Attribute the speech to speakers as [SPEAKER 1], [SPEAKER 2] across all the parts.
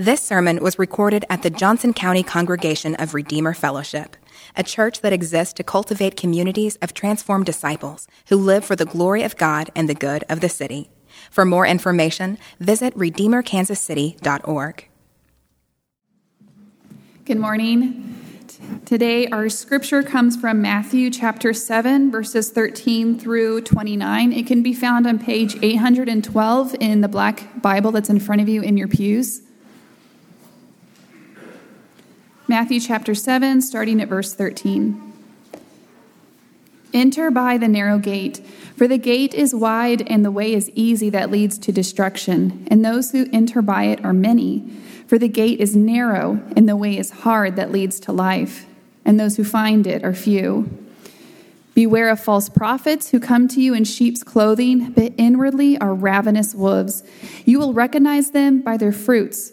[SPEAKER 1] This sermon was recorded at the Johnson County Congregation of Redeemer Fellowship, a church that exists to cultivate communities of transformed disciples who live for the glory of God and the good of the city. For more information, visit redeemerkansascity.org.
[SPEAKER 2] Good morning. Today, our scripture comes from Matthew chapter 7, verses 13 through 29. It can be found on page 812 in the black Bible that's in front of you in your pews. Matthew chapter 7, starting at verse 13. Enter by the narrow gate, for the gate is wide and the way is easy that leads to destruction, and those who enter by it are many. For the gate is narrow and the way is hard that leads to life, and those who find it are few. Beware of false prophets who come to you in sheep's clothing, but inwardly are ravenous wolves. You will recognize them by their fruits.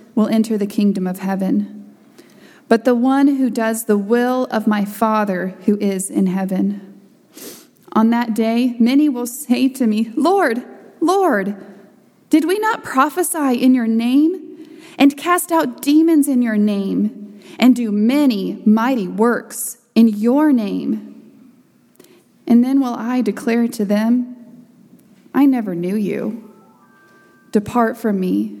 [SPEAKER 2] will enter the kingdom of heaven, but the one who does the will of my Father who is in heaven. On that day, many will say to me, Lord, Lord, did we not prophesy in your name and cast out demons in your name and do many mighty works in your name? And then will I declare to them, I never knew you. Depart from me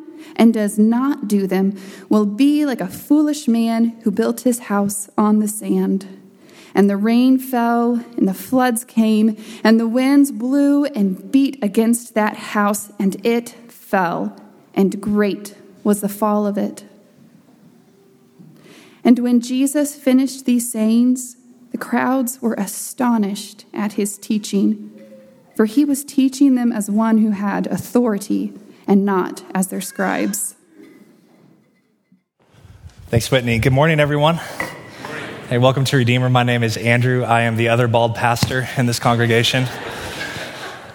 [SPEAKER 2] and does not do them will be like a foolish man who built his house on the sand. And the rain fell, and the floods came, and the winds blew and beat against that house, and it fell, and great was the fall of it. And when Jesus finished these sayings, the crowds were astonished at his teaching, for he was teaching them as one who had authority and not as their scribes.
[SPEAKER 3] Thanks, Whitney. Good morning, everyone. Hey, welcome to Redeemer. My name is Andrew. I am the other bald pastor in this congregation.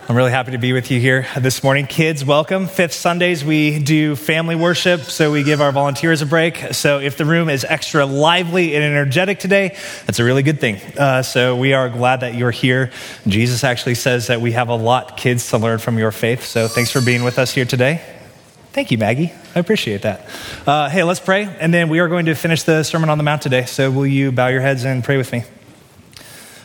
[SPEAKER 3] I'm really happy to be with you here this morning. Kids, welcome. Fifth Sundays, we do family worship, so we give our volunteers a break. So if the room is extra lively and energetic today, that's a really good thing. Uh, so we are glad that you're here. Jesus actually says that we have a lot, kids, to learn from your faith. So thanks for being with us here today. Thank you, Maggie. I appreciate that. Uh, hey, let's pray, and then we are going to finish the Sermon on the Mount today. So will you bow your heads and pray with me?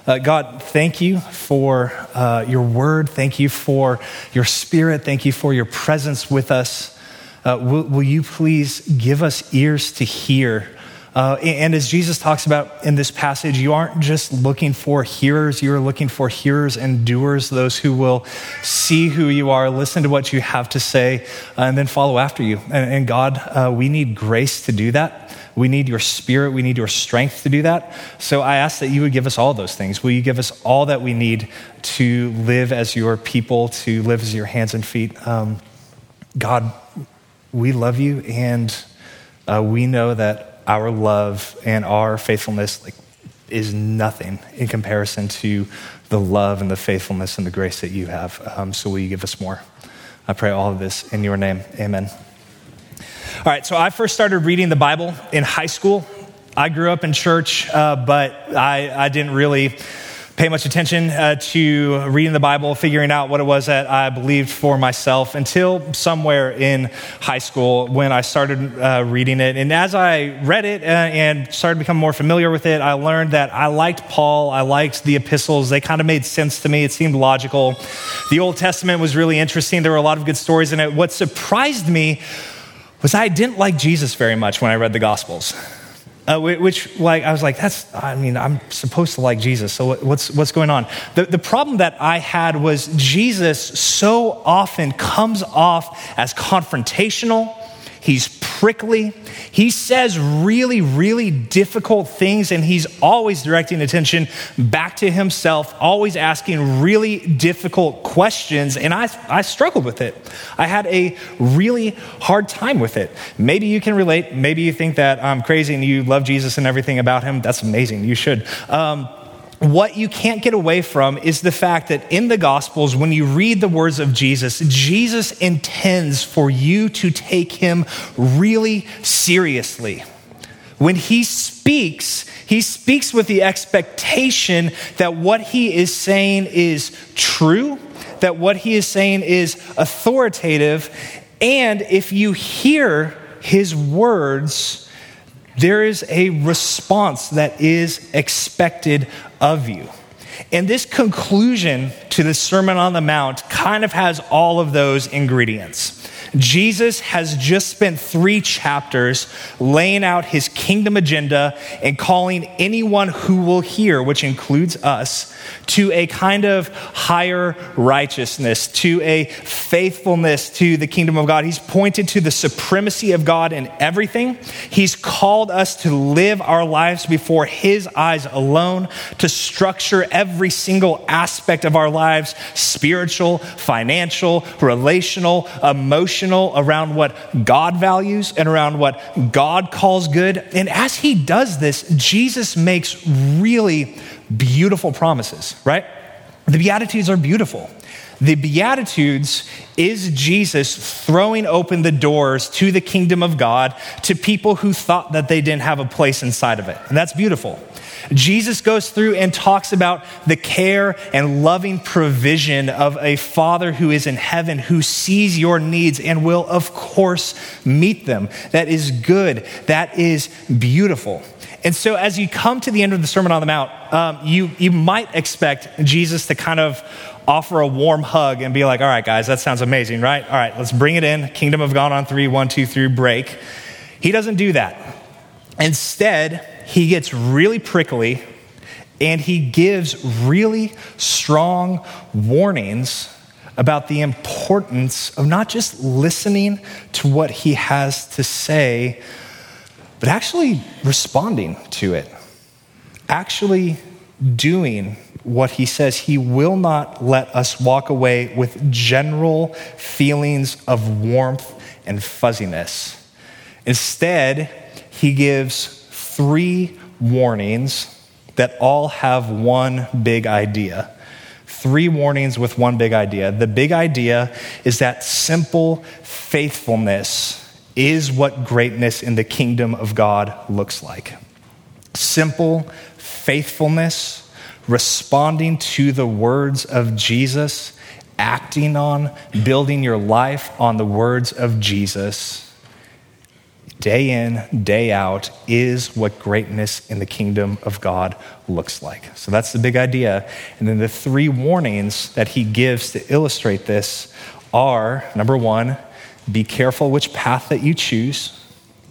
[SPEAKER 3] Uh, God, thank you for uh, your word. Thank you for your spirit. Thank you for your presence with us. Uh, will, will, you please give us ears to hear? Uh, and as Jesus talks about in this passage, you aren't just looking for hearers, you're looking for hearers and doers, those who will see who you are, listen to what you have to say, uh, and then follow after you. And, and God, uh, we need grace to do that. We need your spirit. We need your strength to do that. So I ask that you would give us all those things. Will you give us all that we need to live as your people, to live as your hands and feet? Um, God, we love you, and uh, we know that our love and our faithfulness like, is nothing in comparison to the love and the faithfulness and the grace that you have. Um, so will you give us more? I pray all of this in your name. Amen. All right, so I first started reading the Bible in high school. I grew up in church, uh, but I, I, didn't really pay much attention uh, to reading the Bible, figuring out what it was that I believed for myself until somewhere in high school when I started uh, reading it. And as I read it uh, and started to become more familiar with it, I learned that I liked Paul, I liked the epistles. They kind of made sense to me, it seemed logical. The Old Testament was really interesting, there were a lot of good stories in it. What surprised me was I didn't like Jesus very much when I read the Gospels. Uh, which, like, I was like, that's, I mean, I'm supposed to like Jesus, so what's, what's going on? The, the problem that I had was Jesus so often comes off as confrontational, he's prickly, he says really, really difficult things, and he's always directing attention back to himself, always asking really difficult questions. And I, I struggled with it. I had a really hard time with it. Maybe you can relate. Maybe you think that I'm crazy and you love Jesus and everything about him. That's amazing. You should. Um, what you can't get away from is the fact that in the Gospels, when you read the words of Jesus, Jesus intends for you to take him really seriously. When he speaks, he speaks with the expectation that what he is saying is true, that what he is saying is authoritative, and if you hear his words, there is a response that is expected of you. And this conclusion to the Sermon on the Mount kind of has all of those ingredients. Jesus has just spent three chapters laying out his kingdom agenda and calling anyone who will hear, which includes us, to a kind of higher righteousness, to a faithfulness to the kingdom of God. He's pointed to the supremacy of God in everything. He's called us to live our lives before his eyes alone, to structure every single aspect of our lives spiritual, financial, relational, emotional around what God values and around what God calls good. And as he does this, Jesus makes really beautiful promises, right? The Beatitudes are beautiful. The Beatitudes is Jesus throwing open the doors to the kingdom of God to people who thought that they didn't have a place inside of it. And that's beautiful. Jesus goes through and talks about the care and loving provision of a Father who is in heaven, who sees your needs and will, of course, meet them. That is good. That is beautiful. And so, as you come to the end of the Sermon on the Mount, um, you, you might expect Jesus to kind of offer a warm hug and be like, all right, guys, that sounds amazing, right? All right, let's bring it in. Kingdom of God on three, one, two, three, break. He doesn't do that. Instead, he gets really prickly and he gives really strong warnings about the importance of not just listening to what he has to say, but actually responding to it, actually doing what he says. He will not let us walk away with general feelings of warmth and fuzziness. Instead, he gives three warnings that all have one big idea. Three warnings with one big idea. The big idea is that simple faithfulness is what greatness in the kingdom of God looks like. Simple faithfulness, responding to the words of Jesus, acting on, building your life on the words of Jesus, day in, day out, is what greatness in the kingdom of God looks like. So that's the big idea. And then the three warnings that he gives to illustrate this are number one, be careful which path that you choose.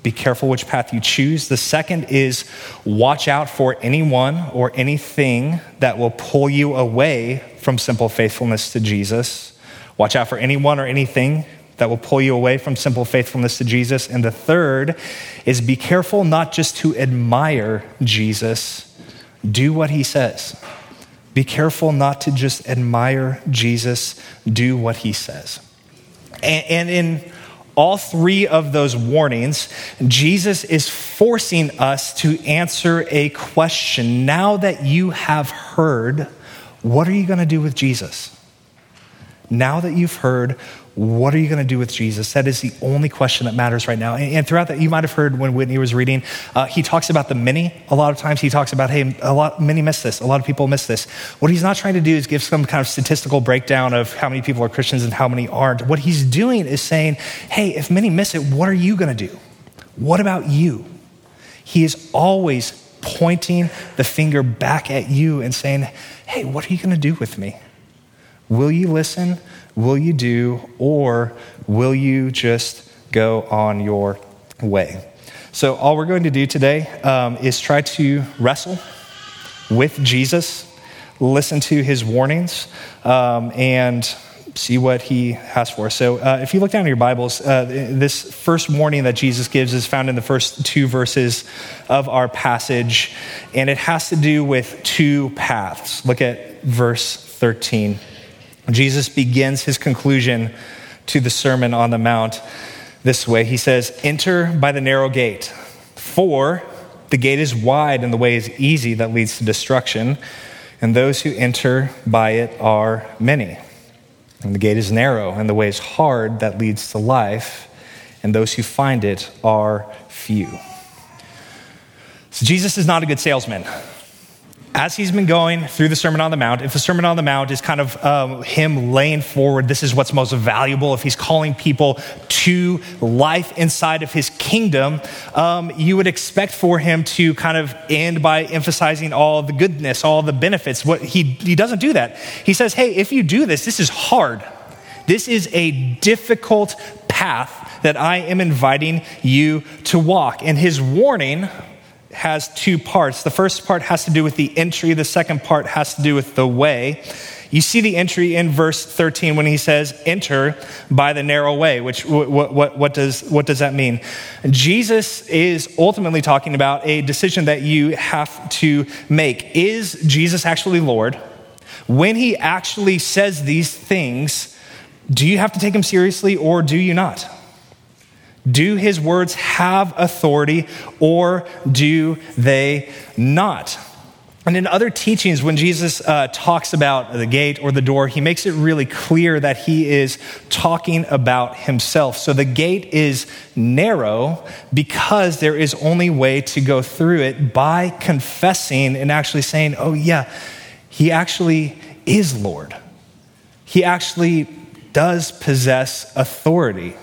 [SPEAKER 3] Be careful which path you choose. The second is watch out for anyone or anything that will pull you away from simple faithfulness to Jesus. Watch out for anyone or anything that will pull you away from simple faithfulness to Jesus. And the third is be careful not just to admire Jesus, do what he says. Be careful not to just admire Jesus, do what he says. And, in all three of those warnings, Jesus is forcing us to answer a question. Now that you have heard, what are you going to do with Jesus? Now that you've heard, what are you going to do with Jesus? That is the only question that matters right now. And, and throughout that, you might have heard when Whitney was reading, uh, he talks about the many. A lot of times he talks about, hey, a lot, many miss this. A lot of people miss this. What he's not trying to do is give some kind of statistical breakdown of how many people are Christians and how many aren't. What he's doing is saying, hey, if many miss it, what are you going to do? What about you? He is always pointing the finger back at you and saying, hey, what are you going to do with me? Will you listen? Will you do? Or will you just go on your way? So, all we're going to do today um, is try to wrestle with Jesus, listen to his warnings, um, and see what he has for us. So, uh, if you look down in your Bibles, uh, this first warning that Jesus gives is found in the first two verses of our passage, and it has to do with two paths. Look at verse 13. Jesus begins his conclusion to the Sermon on the Mount this way He says, Enter by the narrow gate, for the gate is wide and the way is easy that leads to destruction, and those who enter by it are many. And the gate is narrow, and the way is hard that leads to life, and those who find it are few. So, Jesus is not a good salesman. As he's been going through the Sermon on the Mount, if the Sermon on the Mount is kind of um, him laying forward, this is what's most valuable, if he's calling people to life inside of his kingdom, um, you would expect for him to kind of end by emphasizing all the goodness, all the benefits. What he, he doesn't do that. He says, hey, if you do this, this is hard. This is a difficult path that I am inviting you to walk. And his warning has two parts. The first part has to do with the entry, the second part has to do with the way. You see the entry in verse 13 when he says, Enter by the narrow way, which what, what, what, does, what does that mean? Jesus is ultimately talking about a decision that you have to make. Is Jesus actually Lord? When he actually says these things, do you have to take him seriously or do you not? Do his words have authority or do they not? And in other teachings, when Jesus uh, talks about the gate or the door, he makes it really clear that he is talking about himself. So the gate is narrow because there is only way to go through it by confessing and actually saying, oh, yeah, he actually is Lord. He actually does possess authority.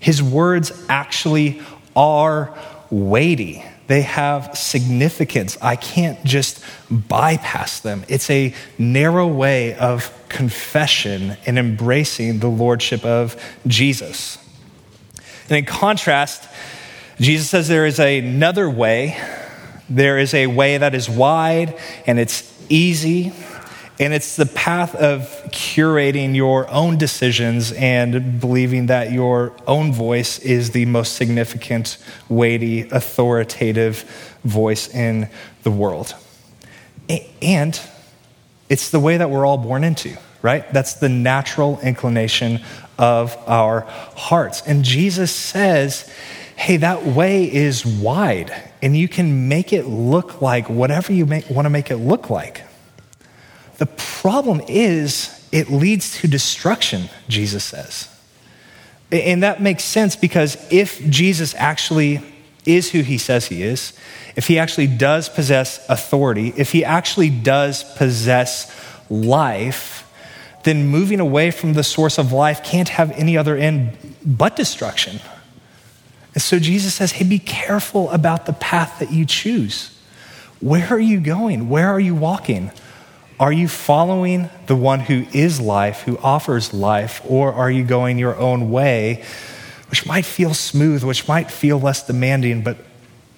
[SPEAKER 3] His words actually are weighty. They have significance. I can't just bypass them. It's a narrow way of confession and embracing the lordship of Jesus. And in contrast, Jesus says there is another way. There is a way that is wide and it's easy and it's the path of curating your own decisions and believing that your own voice is the most significant, weighty, authoritative voice in the world. And it's the way that we're all born into, right? That's the natural inclination of our hearts. And Jesus says, hey, that way is wide, and you can make it look like whatever you want to make it look like. The problem is, it leads to destruction, Jesus says. And that makes sense because if Jesus actually is who he says he is, if he actually does possess authority, if he actually does possess life, then moving away from the source of life can't have any other end but destruction. And so Jesus says, hey, be careful about the path that you choose. Where are you going? Where are you walking? Are you following the one who is life, who offers life, or are you going your own way, which might feel smooth, which might feel less demanding, but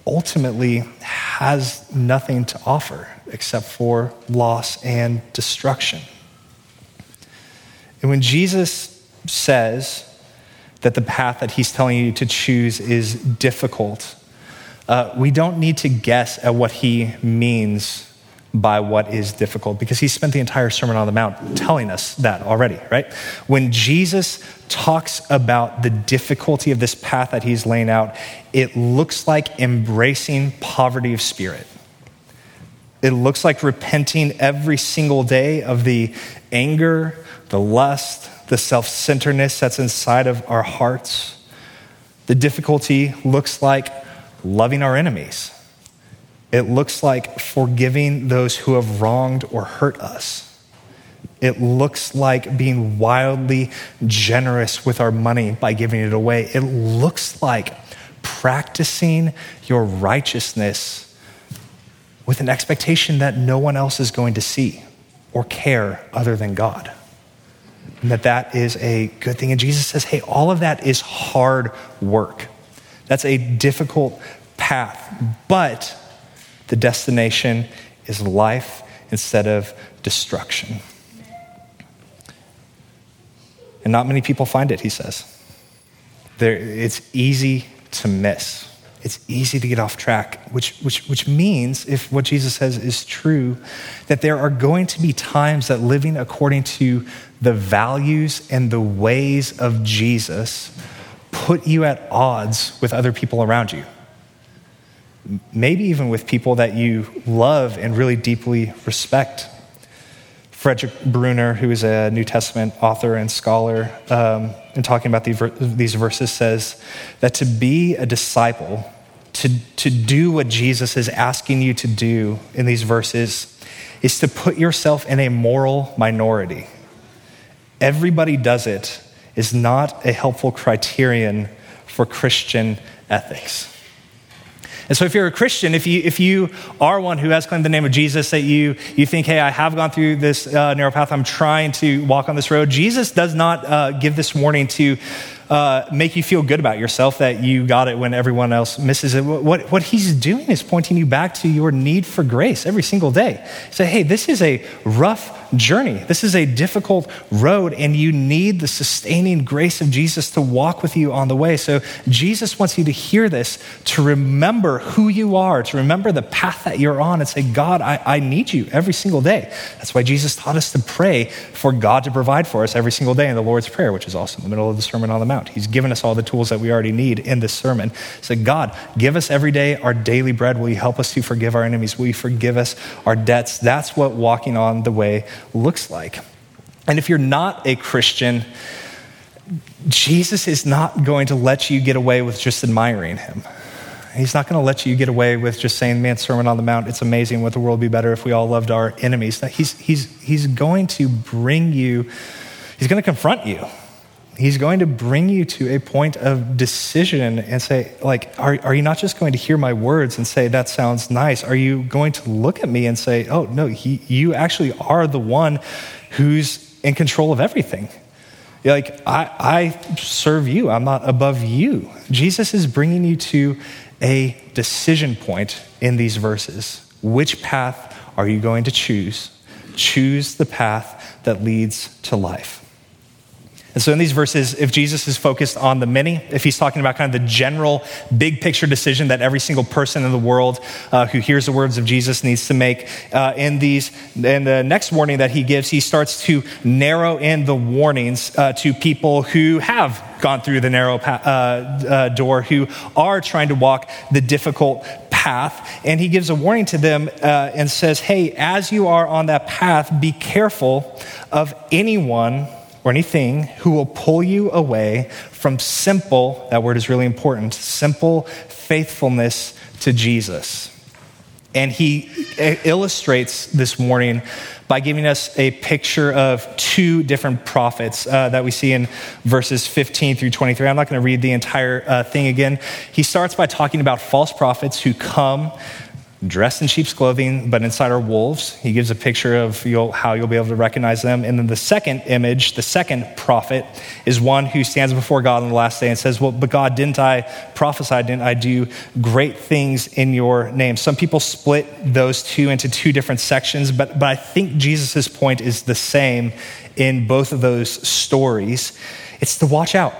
[SPEAKER 3] ultimately has nothing to offer except for loss and destruction? And when Jesus says that the path that he's telling you to choose is difficult, uh, we don't need to guess at what he means by what is difficult because he spent the entire Sermon on the Mount telling us that already, right? When Jesus talks about the difficulty of this path that he's laying out, it looks like embracing poverty of spirit. It looks like repenting every single day of the anger, the lust, the self centeredness that's inside of our hearts. The difficulty looks like loving our enemies it looks like forgiving those who have wronged or hurt us. It looks like being wildly generous with our money by giving it away. It looks like practicing your righteousness with an expectation that no one else is going to see or care other than God. And that that is a good thing. And Jesus says, hey, all of that is hard work. That's a difficult path, but the destination is life instead of destruction. And not many people find it, he says. There, it's easy to miss. It's easy to get off track, which, which, which means, if what Jesus says is true, that there are going to be times that living according to the values and the ways of Jesus put you at odds with other people around you. Maybe even with people that you love and really deeply respect. Frederick Bruner, who is a New Testament author and scholar, um, in talking about these verses, says that to be a disciple, to, to do what Jesus is asking you to do in these verses, is to put yourself in a moral minority. Everybody does it is not a helpful criterion for Christian ethics. And so, if you're a Christian, if you, if you are one who has claimed the name of Jesus, that you, you think, hey, I have gone through this uh, narrow path, I'm trying to walk on this road, Jesus does not uh, give this warning to uh, make you feel good about yourself that you got it when everyone else misses it. What, what he's doing is pointing you back to your need for grace every single day. Say, hey, this is a rough journey. This is a difficult road, and you need the sustaining grace of Jesus to walk with you on the way. So, Jesus wants you to hear this, to remember who you are, to remember the path that you're on, and say, God, I, I need you every single day. That's why Jesus taught us to pray for God to provide for us every single day in the Lord's Prayer, which is also in the middle of the Sermon on the Mount. He's given us all the tools that we already need in this sermon. Say, God, give us every day our daily bread. Will you help us to forgive our enemies? Will you forgive us our debts? That's what walking on the way looks like. And if you're not a Christian, Jesus is not going to let you get away with just admiring him. He's not going to let you get away with just saying, man, Sermon on the Mount, it's amazing what the world would be better if we all loved our enemies. He's, he's, he's going to bring you, he's going to confront you. He's going to bring you to a point of decision and say, like, are, are you not just going to hear my words and say, that sounds nice? Are you going to look at me and say, oh, no, he, you actually are the one who's in control of everything? Like, I, I serve you, I'm not above you. Jesus is bringing you to a decision point in these verses. Which path are you going to choose? Choose the path that leads to life. And so, in these verses, if Jesus is focused on the many, if he's talking about kind of the general big picture decision that every single person in the world uh, who hears the words of Jesus needs to make, uh, in these, in the next warning that he gives, he starts to narrow in the warnings uh, to people who have gone through the narrow pa- uh, uh, door, who are trying to walk the difficult path. And he gives a warning to them uh, and says, Hey, as you are on that path, be careful of anyone or anything who will pull you away from simple, that word is really important, simple faithfulness to Jesus. And he illustrates this warning by giving us a picture of two different prophets uh, that we see in verses 15 through 23. I'm not going to read the entire uh, thing again. He starts by talking about false prophets who come dressed in sheep's clothing, but inside are wolves. He gives a picture of you'll, how you'll be able to recognize them. And then the second image, the second prophet, is one who stands before God on the last day and says, Well, but God, didn't I prophesy? Didn't I do great things in your name? Some people split those two into two different sections, but, but I think Jesus' point is the same in both of those stories. It's to watch out.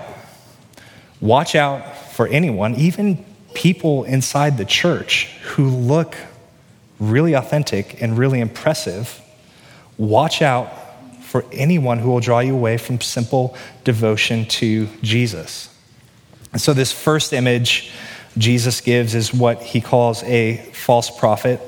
[SPEAKER 3] Watch out for anyone, even people inside the church who look really authentic and really impressive, watch out for anyone who will draw you away from simple devotion to Jesus. And so, this first image Jesus gives is what he calls a false prophet.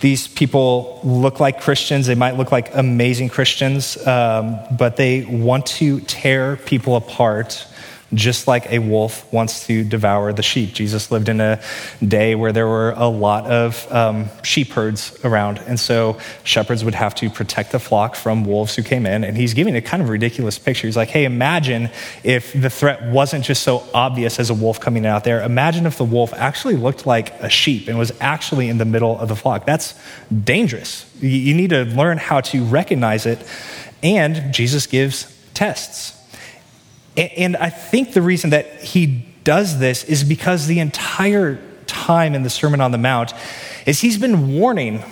[SPEAKER 3] These people look like Christians. They might look like amazing Christians, um, but they want to tear people apart just like a wolf wants to devour the sheep. Jesus lived in a day where there were a lot of um, sheep herds around, and so shepherds would have to protect the flock from wolves who came in. And he's giving a kind of ridiculous picture. He's like, hey, imagine if the threat wasn't just so obvious as a wolf coming out there. Imagine if the wolf actually looked like a sheep and was actually in the middle of the flock. That's dangerous. You need to learn how to recognize it. And Jesus gives tests and I think the reason that he does this is because the entire time in the Sermon on the Mount is he's been warning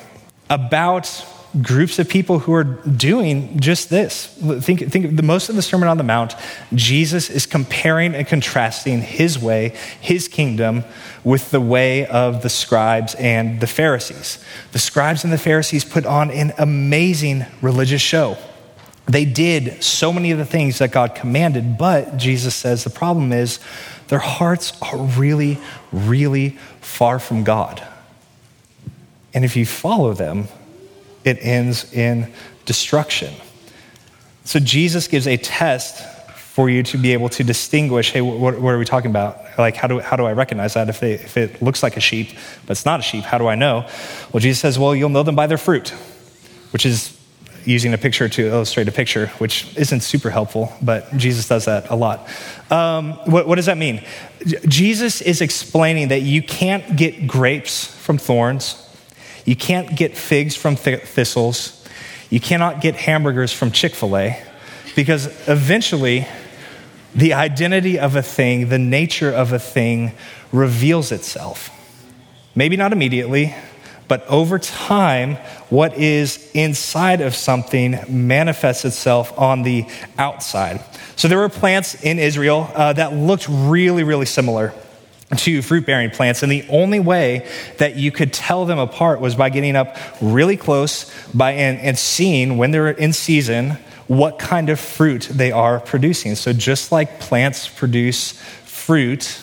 [SPEAKER 3] about groups of people who are doing just this. Think, think the most of the Sermon on the Mount, Jesus is comparing and contrasting his way, his kingdom, with the way of the scribes and the Pharisees. The scribes and the Pharisees put on an amazing religious show. They did so many of the things that God commanded, but Jesus says the problem is their hearts are really, really far from God. And if you follow them, it ends in destruction. So Jesus gives a test for you to be able to distinguish hey, what, what, are we talking about? Like, how do, how do I recognize that? If, they, if it looks like a sheep, but it's not a sheep, how do I know? Well, Jesus says, well, you'll know them by their fruit, which is using a picture to illustrate a picture, which isn't super helpful, but Jesus does that a lot. Um, what, what, does that mean? Jesus is explaining that you can't get grapes from thorns, you can't get figs from th- thistles, you cannot get hamburgers from Chick fil A, because eventually the identity of a thing, the nature of a thing, reveals itself. Maybe not immediately, but over time, what is inside of something manifests itself on the outside. So there were plants in Israel uh, that looked really, really similar to fruit bearing plants. And the only way that you could tell them apart was by getting up really close by, and, and seeing when they're in season what kind of fruit they are producing. So just like plants produce fruit,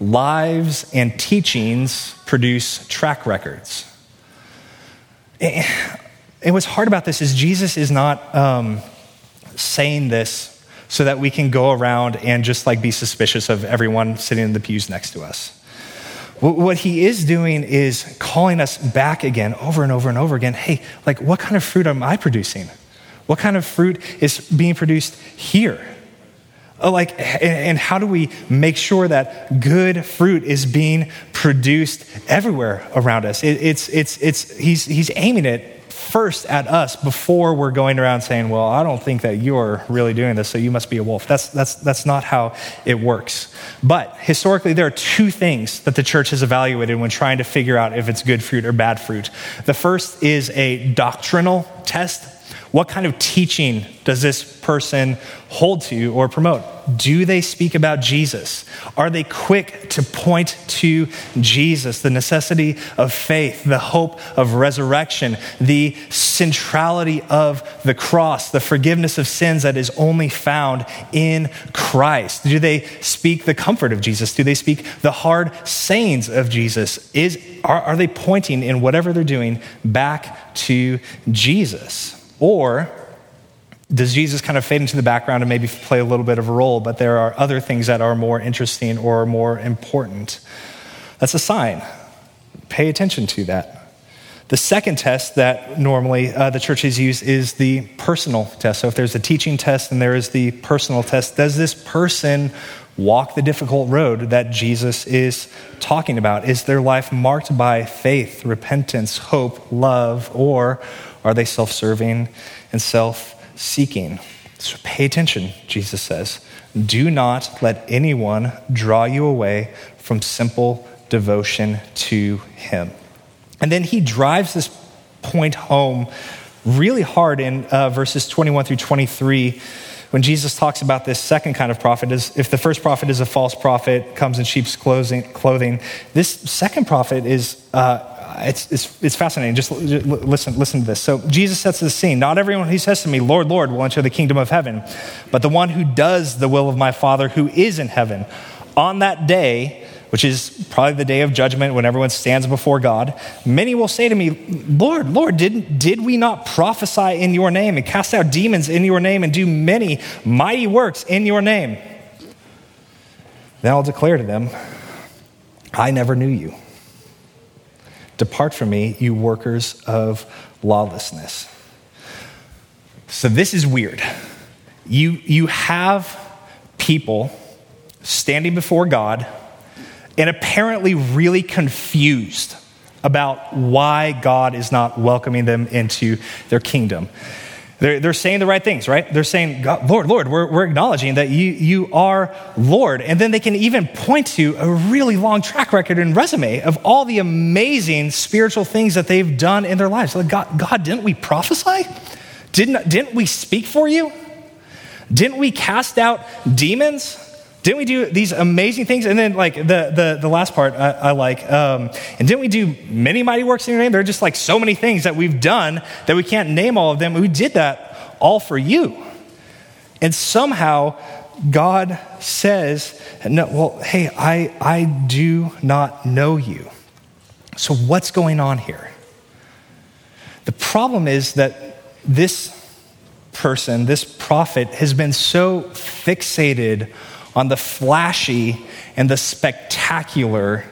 [SPEAKER 3] lives and teachings produce track records. And what's hard about this is Jesus is not um, saying this so that we can go around and just like be suspicious of everyone sitting in the pews next to us. What he is doing is calling us back again over and over and over again. Hey, like, what kind of fruit am I producing? What kind of fruit is being produced here? Uh, like and how do we make sure that good fruit is being produced everywhere around us? It, it's it's it's he's he's aiming it first at us before we're going around saying well i don't think that you're really doing this so you must be a wolf. That's that's that's not how it works. But historically there are two things that the church has evaluated when trying to figure out if it's good fruit or bad fruit. The first is a doctrinal test what kind of teaching does this person hold to or promote? Do they speak about Jesus? Are they quick to point to Jesus, the necessity of faith, the hope of resurrection, the centrality of the cross, the forgiveness of sins that is only found in Christ? Do they speak the comfort of Jesus? Do they speak the hard sayings of Jesus? Is, are, are they pointing in whatever they're doing back to Jesus? Or does Jesus kind of fade into the background and maybe play a little bit of a role, but there are other things that are more interesting or more important? That's a sign. Pay attention to that. The second test that normally uh, the churches use is the personal test. So if there's a teaching test and there is the personal test, does this person walk the difficult road that Jesus is talking about? Is their life marked by faith, repentance, hope, love, or are they self serving and self seeking? So pay attention, Jesus says. Do not let anyone draw you away from simple devotion to Him. And then he drives this point home really hard in uh, verses 21 through 23 when Jesus talks about this second kind of prophet, is if the first prophet is a false prophet, comes in sheep's clothing, this second prophet is uh, it's, it's, it's fascinating. Just listen, listen to this. So Jesus sets the scene. Not everyone who says to me, Lord, Lord, will enter the kingdom of heaven, but the one who does the will of my Father who is in heaven. On that day, which is probably the day of judgment when everyone stands before God, many will say to me, Lord, Lord, did, did we not prophesy in your name and cast out demons in your name and do many mighty works in your name? Then I'll declare to them, I never knew you. Depart from me, you workers of lawlessness. So this is weird. You, you have people standing before God and apparently really confused about why God is not welcoming them into their kingdom. They're, they're saying the right things, right? They're saying, Lord, Lord, we're, we're acknowledging that you, you are Lord. And then they can even point to a really long track record and resume of all the amazing spiritual things that they've done in their lives. Like, God, God didn't we prophesy? Didn't, didn't we speak for you? Didn't we cast out demons? Didn't we do these amazing things? And then, like, the, the, the last part I, I like, um, and didn't we do many mighty works in your name? There are just like so many things that we've done that we can't name all of them. We did that all for you. And somehow, God says, no, well, hey, I, I do not know you. So, what's going on here? The problem is that this person, this prophet, has been so fixated on the flashy and the spectacular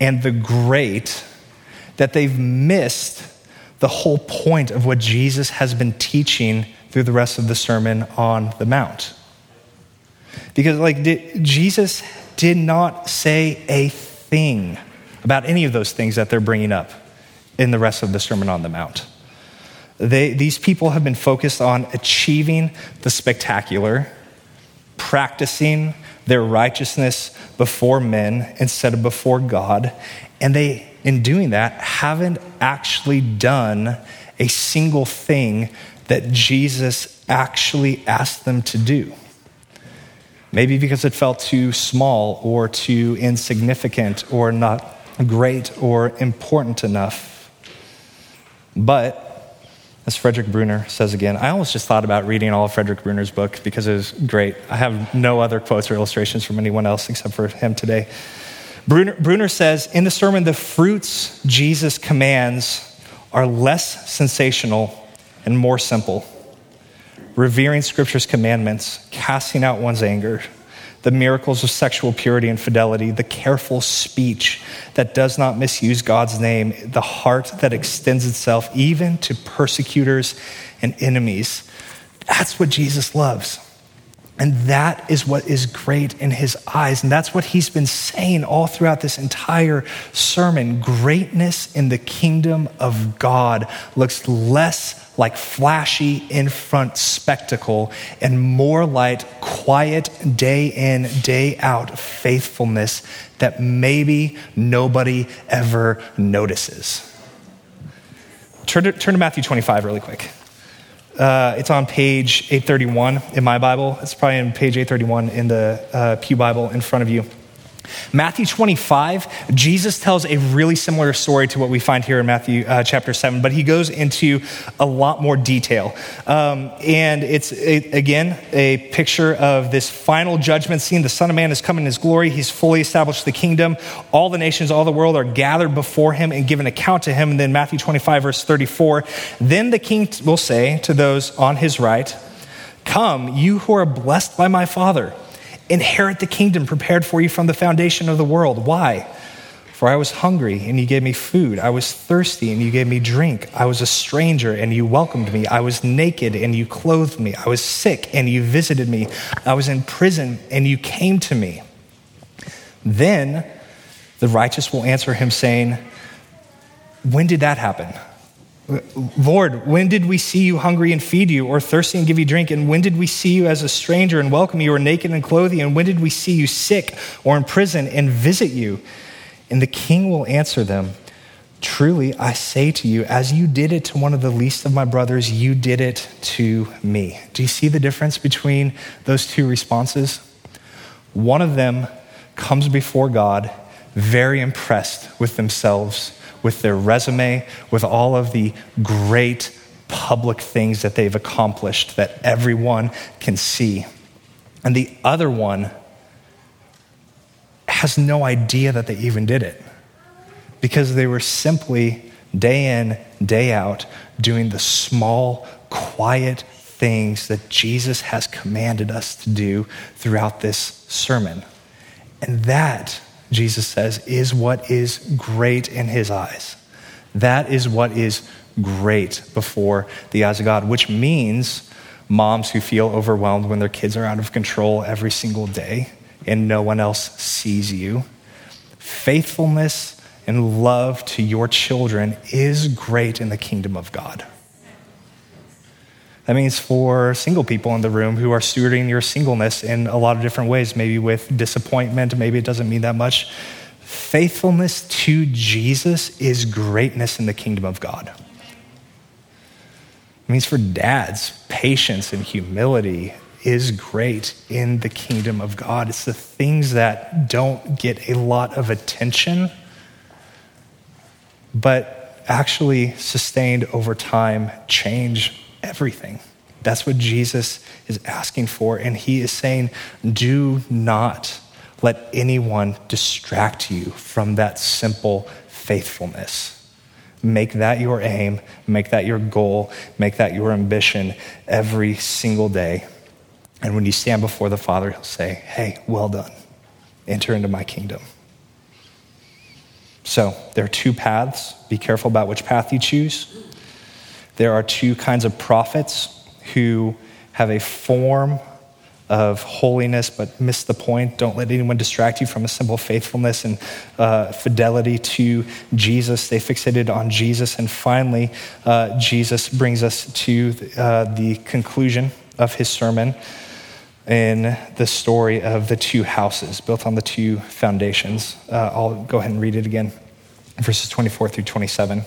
[SPEAKER 3] and the great that they've missed the whole point of what Jesus has been teaching through the rest of the Sermon on the Mount. Because, like, did, Jesus did not say a thing about any of those things that they're bringing up in the rest of the Sermon on the Mount. They, these people have been focused on achieving the spectacular practicing their righteousness before men instead of before God. And they, in doing that, haven't actually done a single thing that Jesus actually asked them to do. Maybe because it felt too small or too insignificant or not great or important enough. But as Frederick Bruner says again, I almost just thought about reading all of Frederick Bruner's book because it was great. I have no other quotes or illustrations from anyone else except for him today. Bruner, Bruner says in the sermon, the fruits Jesus commands are less sensational and more simple. Revering Scripture's commandments, casting out one's anger, the miracles of sexual purity and fidelity, the careful speech that does not misuse God's name, the heart that extends itself even to persecutors and enemies. That's what Jesus loves. And that is what is great in his eyes. And that's what he's been saying all throughout this entire sermon. Greatness in the kingdom of God looks less like flashy in front spectacle and more like quiet day in, day out faithfulness that maybe nobody ever notices. Turn to, turn to Matthew 25 really quick. Uh, it's on page 831 in my Bible. It's probably on page 831 in the uh, Pew Bible in front of you. Matthew 25, Jesus tells a really similar story to what we find here in Matthew uh, chapter 7, but he goes into a lot more detail. Um, and it's, a, again, a picture of this final judgment scene. The Son of Man has come in his glory, he's fully established the kingdom. All the nations, all the world are gathered before him and give an account to him. And then Matthew 25, verse 34, then the king will say to those on his right, Come, you who are blessed by my Father inherit the kingdom prepared for you from the foundation of the world. Why? For I was hungry and you gave me food. I was thirsty and you gave me drink. I was a stranger and you welcomed me. I was naked and you clothed me. I was sick and you visited me. I was in prison and you came to me. Then the righteous will answer him, saying, When did that happen? Lord, when did we see you hungry and feed you, or thirsty and give you drink? And when did we see you as a stranger and welcome you, or naked and clothe you? And when did we see you sick or in prison and visit you? And the king will answer them Truly, I say to you, as you did it to one of the least of my brothers, you did it to me. Do you see the difference between those two responses? One of them comes before God very impressed with themselves with their resume, with all of the great public things that they've accomplished that everyone can see. And the other one has no idea that they even did it because they were simply day in, day out doing the small, quiet things that Jesus has commanded us to do throughout this sermon. And that Jesus says, is what is great in his eyes. That is what is great before the eyes of God, which means moms who feel overwhelmed when their kids are out of control every single day and no one else sees you. Faithfulness and love to your children is great in the kingdom of God. That means for single people in the room who are stewarding your singleness in a lot of different ways, maybe with disappointment, maybe it doesn't mean that much. Faithfulness to Jesus is greatness in the kingdom of God. It means for dads, patience and humility is great in the kingdom of God. It's the things that don't get a lot of attention, but actually sustained over time change everything. That's what Jesus is asking for. And he is saying, do not let anyone distract you from that simple faithfulness. Make that your aim, make that your goal, make that your ambition every single day. And when you stand before the Father, He'll say, Hey, well done. Enter into my kingdom. So there are two paths. Be careful about which path you choose. There are two kinds of prophets who have a form of holiness, but miss the point. Don't let anyone distract you from a simple faithfulness and uh, fidelity to Jesus. They fixated on Jesus. And finally, uh, Jesus brings us to uh, the conclusion of his sermon in the story of the two houses built on the two foundations. Uh, I'll go ahead and read it again, verses 24 through 27.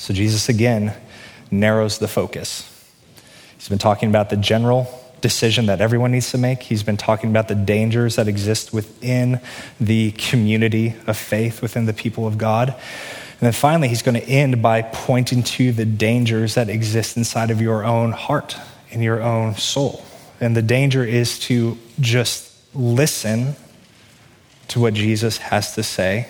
[SPEAKER 3] So Jesus again narrows the focus. He's been talking about the general decision that everyone needs to make. He's been talking about the dangers that exist within the community of faith, within the people of God. And then finally, he's going to end by pointing to the dangers that exist inside of your own heart, in your own soul. And the danger is to just listen to what Jesus has to say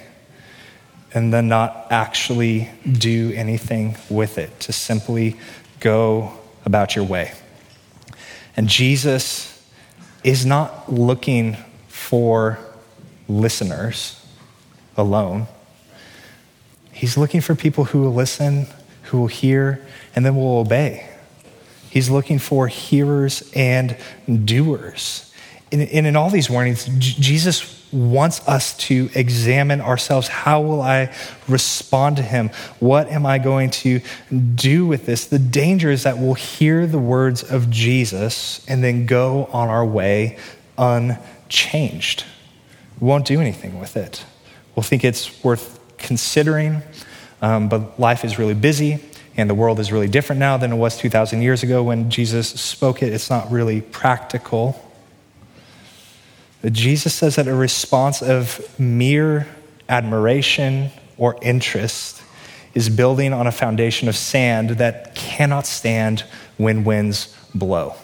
[SPEAKER 3] and then not actually do anything with it, to simply go about your way. And Jesus is not looking for listeners alone. He's looking for people who will listen, who will hear, and then will obey. He's looking for hearers and doers. And in, all these warnings, Jesus wants us to examine ourselves. How will I respond to him? What am I going to do with this? The danger is that we'll hear the words of Jesus and then go on our way unchanged. We won't do anything with it. We'll think it's worth considering, um, but life is really busy. And the world is really different now than it was 2,000 years ago when Jesus spoke it. It's not really practical Jesus says that a response of mere admiration or interest is building on a foundation of sand that cannot stand when winds blow.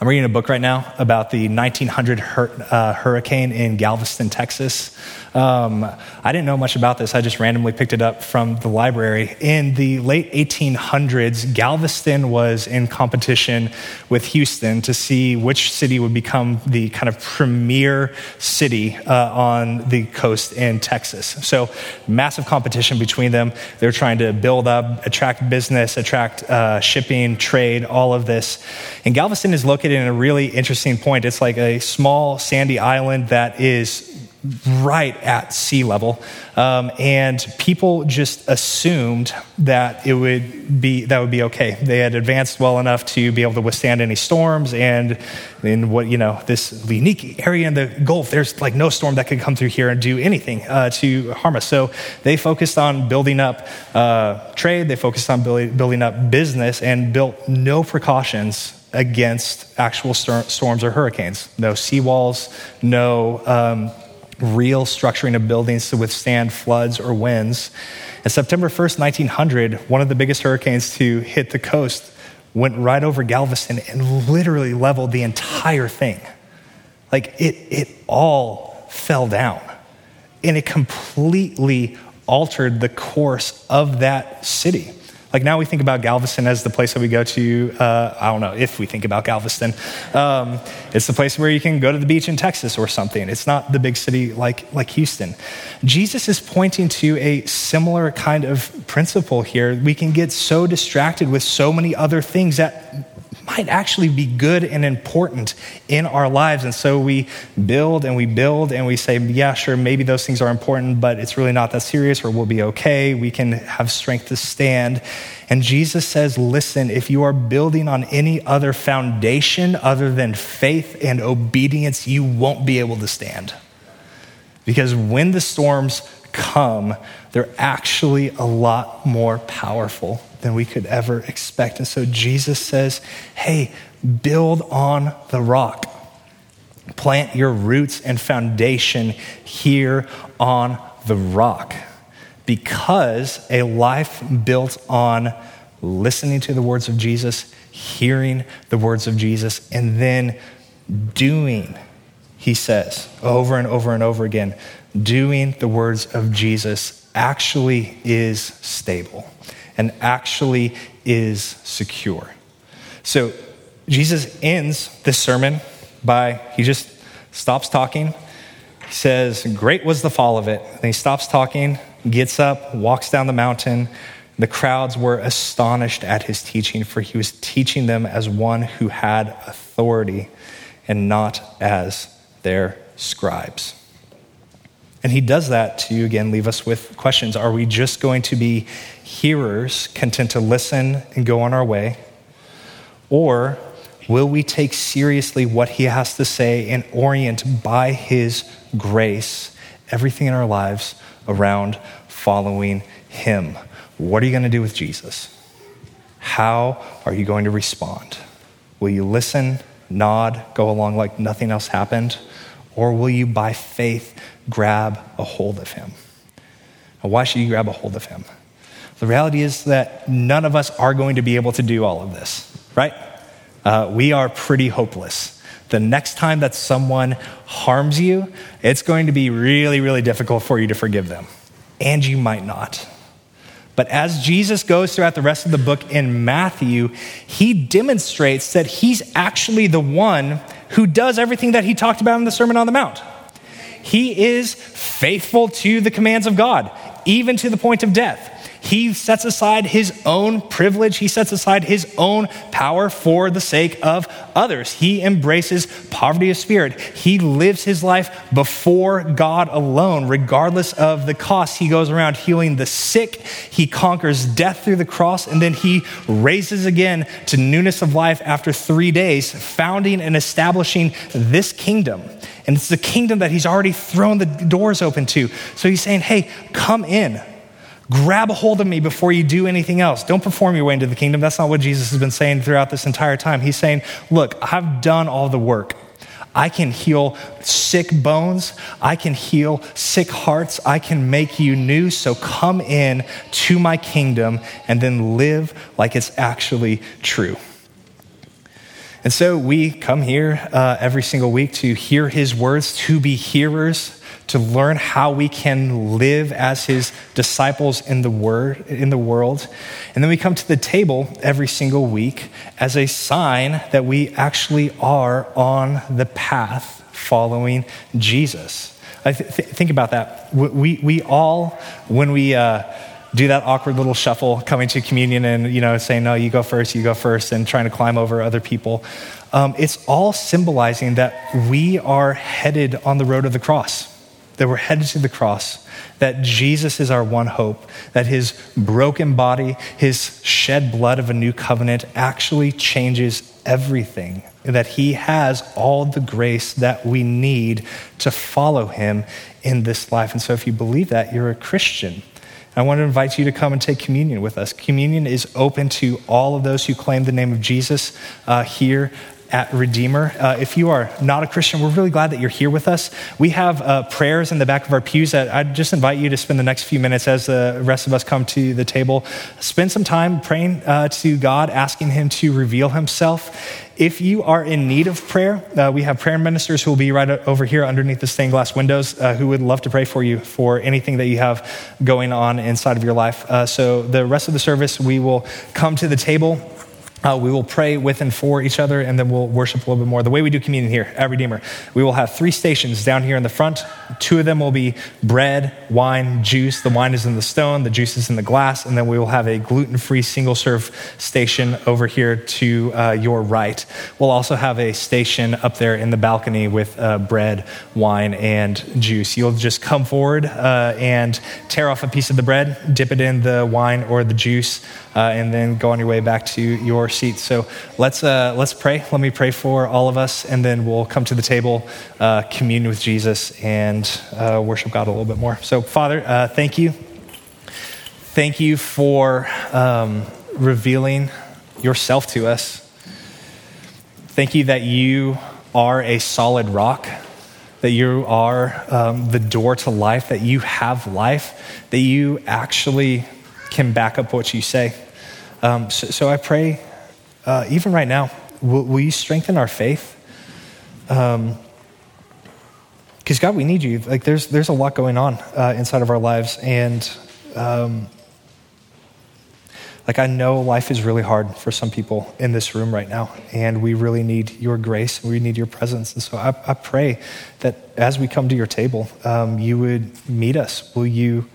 [SPEAKER 3] I'm reading a book right now about the 1900 hur- uh, hurricane in Galveston, Texas. Um, I didn't know much about this. I just randomly picked it up from the library. In the late 1800s, Galveston was in competition with Houston to see which city would become the kind of premier city uh, on the coast in Texas. So, massive competition between them. They're trying to build up, attract business, attract uh, shipping, trade, all of this. And Galveston is located in a really interesting point. It's like a small sandy island that is right at sea level. Um, and people just assumed that it would be that would be okay. They had advanced well enough to be able to withstand any storms. And in what you know, this unique area in the Gulf, there's like no storm that could come through here and do anything uh, to harm us. So they focused on building up uh, trade. They focused on building, building up business and built no precautions against actual storms or hurricanes. No seawalls, no um, real structuring of buildings to withstand floods or winds. And September 1st, 1900, one of the biggest hurricanes to hit the coast went right over Galveston and literally leveled the entire thing. Like it, it all fell down. And it completely altered the course of that city. Like now we think about Galveston as the place that we go to. Uh, I don't know if we think about Galveston. Um, it's the place where you can go to the beach in Texas or something. It's not the big city like, like Houston. Jesus is pointing to a similar kind of principle here. We can get so distracted with so many other things that might actually be good and important in our lives. And so we build and we build and we say, yeah, sure, maybe those things are important, but it's really not that serious or we'll be okay. We can have strength to stand. And Jesus says, listen, if you are building on any other foundation other than faith and obedience, you won't be able to stand. Because when the storms come, they're actually a lot more powerful than we could ever expect. And so Jesus says, hey, build on the rock. Plant your roots and foundation here on the rock. Because a life built on listening to the words of Jesus, hearing the words of Jesus, and then doing, he says over and over and over again, doing the words of Jesus actually is stable and actually is secure. So Jesus ends this sermon by, he just stops talking. He says, Great was the fall of it. And he stops talking, gets up, walks down the mountain. The crowds were astonished at his teaching, for he was teaching them as one who had authority and not as their scribes. And he does that to, again, leave us with questions. Are we just going to be hearers, content to listen and go on our way? Or will we take seriously what he has to say and orient by his grace everything in our lives around following him? What are you going to do with Jesus? How are you going to respond? Will you listen, nod, go along like nothing else happened? Or will you, by faith, grab a hold of him? And why should you grab a hold of him? The reality is that none of us are going to be able to do all of this, right? Uh, we are pretty hopeless. The next time that someone harms you, it's going to be really, really difficult for you to forgive them. And you might not. But as Jesus goes throughout the rest of the book in Matthew, he demonstrates that he's actually the one who does everything that he talked about in the Sermon on the Mount. He is faithful to the commands of God, even to the point of death. He sets aside his own privilege. He sets aside his own power for the sake of others. He embraces poverty of spirit. He lives his life before God alone, regardless of the cost. He goes around healing the sick. He conquers death through the cross, and then he raises again to newness of life after three days, founding and establishing this kingdom. And it's the kingdom that he's already thrown the doors open to. So he's saying, hey, come in. Grab a hold of me before you do anything else. Don't perform your way into the kingdom. That's not what Jesus has been saying throughout this entire time. He's saying, Look, I've done all the work. I can heal sick bones. I can heal sick hearts. I can make you new. So come in to my kingdom and then live like it's actually true. And so we come here uh, every single week to hear his words, to be hearers to learn how we can live as his disciples in the word in the world. And then we come to the table every single week as a sign that we actually are on the path following Jesus. I th- think about that. We, we all, when we uh, do that awkward little shuffle coming to communion and you know saying no you go first you go first and trying to climb over other people um, it's all symbolizing that we are headed on the road of the cross that we're headed to the cross, that Jesus is our one hope, that his broken body, his shed blood of a new covenant actually changes everything, that he has all the grace that we need to follow him in this life. And so, if you believe that, you're a Christian. I want to invite you to come and take communion with us. Communion is open to all of those who claim the name of Jesus uh, here at Redeemer. Uh, if you are not a Christian, we're really glad that you're here with us. We have uh, prayers in the back of our pews that I'd just invite you to spend the next few minutes as the rest of us come to the table. Spend some time praying uh, to God, asking Him to reveal Himself. If you are in need of prayer, uh, we have prayer ministers who will be right over here underneath the stained glass windows uh, who would love to pray for you for anything that you have going on inside of your life. Uh, so, the rest of the service, we will come to the table. Uh, we will pray with and for each other, and then we'll worship a little bit more. The way we do communion here at Redeemer, we will have three stations down here in the front. Two of them will be bread, wine, juice. The wine is in the stone, the juice is in the glass, and then we will have a gluten free single serve station over here to uh, your right. We'll also have a station up there in the balcony with uh, bread, wine, and juice. You'll just come forward uh, and tear off a piece of the bread, dip it in the wine or the juice, uh, and then go on your way back to your seats. So let's, uh, let's pray. Let me pray for all of us, and then we'll come to the table, uh, commune with Jesus, and uh, worship God a little bit more. So, Father, uh, thank you. Thank you for um, revealing yourself to us. Thank you that you are a solid rock that you are um, the door to life, that you have life, that you actually can back up what you say. Um, so, so, I pray uh, even right now, will, will, you strengthen our faith? Because um, God, we need you. Like there's there's a lot going on uh, inside of our lives, and um, like I know life is really hard for some people in this room right now, and we really need your grace. We need your presence, and so I, I pray that as we come to your table, um, you would meet us. Will you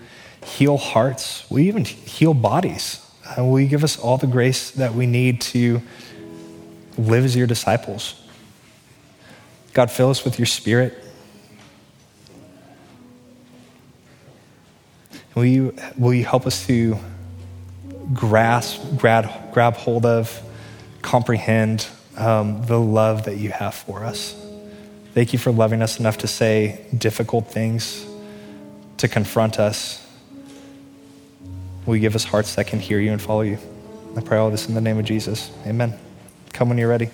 [SPEAKER 3] heal hearts? Will you even heal bodies? And will you give us all the grace that we need to live as your disciples? God, fill us with your spirit. Will you, will you help us to grasp, grab, grab hold of, comprehend um, the love that you have for us? Thank you for loving us enough to say difficult things, to confront us Will you give us hearts that can hear you and follow you? I pray all this in the name of Jesus. Amen. Come when you're ready.